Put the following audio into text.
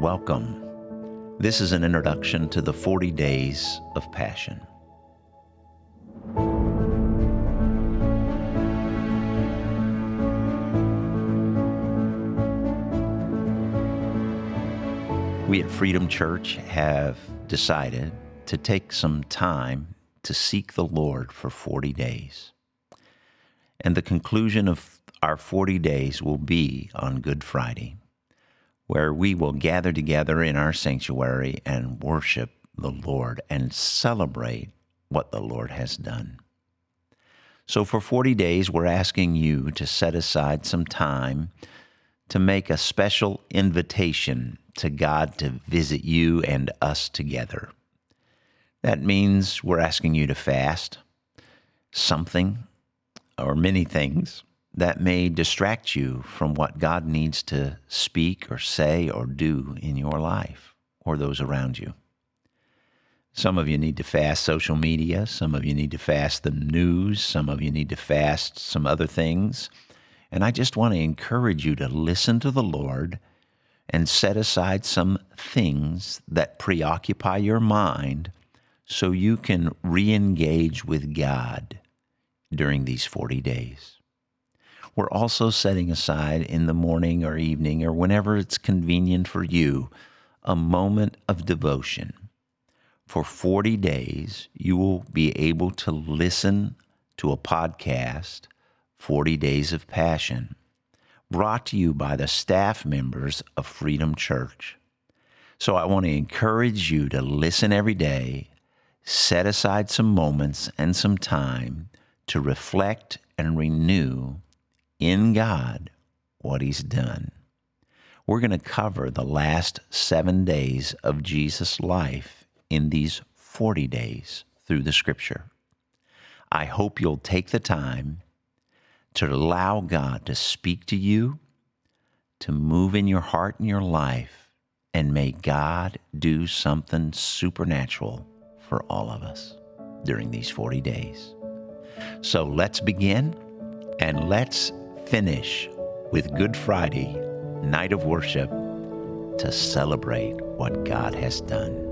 welcome. This is an introduction to the 40 days of passion. We at Freedom Church have decided to take some time to seek the Lord for 40 days. And the conclusion of our 40 days will be on Good Friday, where we will gather together in our sanctuary and worship the Lord and celebrate what the Lord has done. So, for 40 days, we're asking you to set aside some time to make a special invitation to God to visit you and us together. That means we're asking you to fast something or many things that may distract you from what God needs to speak or say or do in your life or those around you. Some of you need to fast social media. Some of you need to fast the news. Some of you need to fast some other things. And I just want to encourage you to listen to the Lord and set aside some things that preoccupy your mind so you can re engage with God during these 40 days. We're also setting aside in the morning or evening or whenever it's convenient for you a moment of devotion. For 40 days, you will be able to listen to a podcast, 40 Days of Passion, brought to you by the staff members of Freedom Church. So I want to encourage you to listen every day, set aside some moments and some time to reflect and renew in God what He's done. We're going to cover the last seven days of Jesus' life in these 40 days through the Scripture. I hope you'll take the time to allow God to speak to you, to move in your heart and your life, and may God do something supernatural for all of us during these 40 days. So let's begin and let's finish with Good Friday, night of worship, to celebrate what God has done.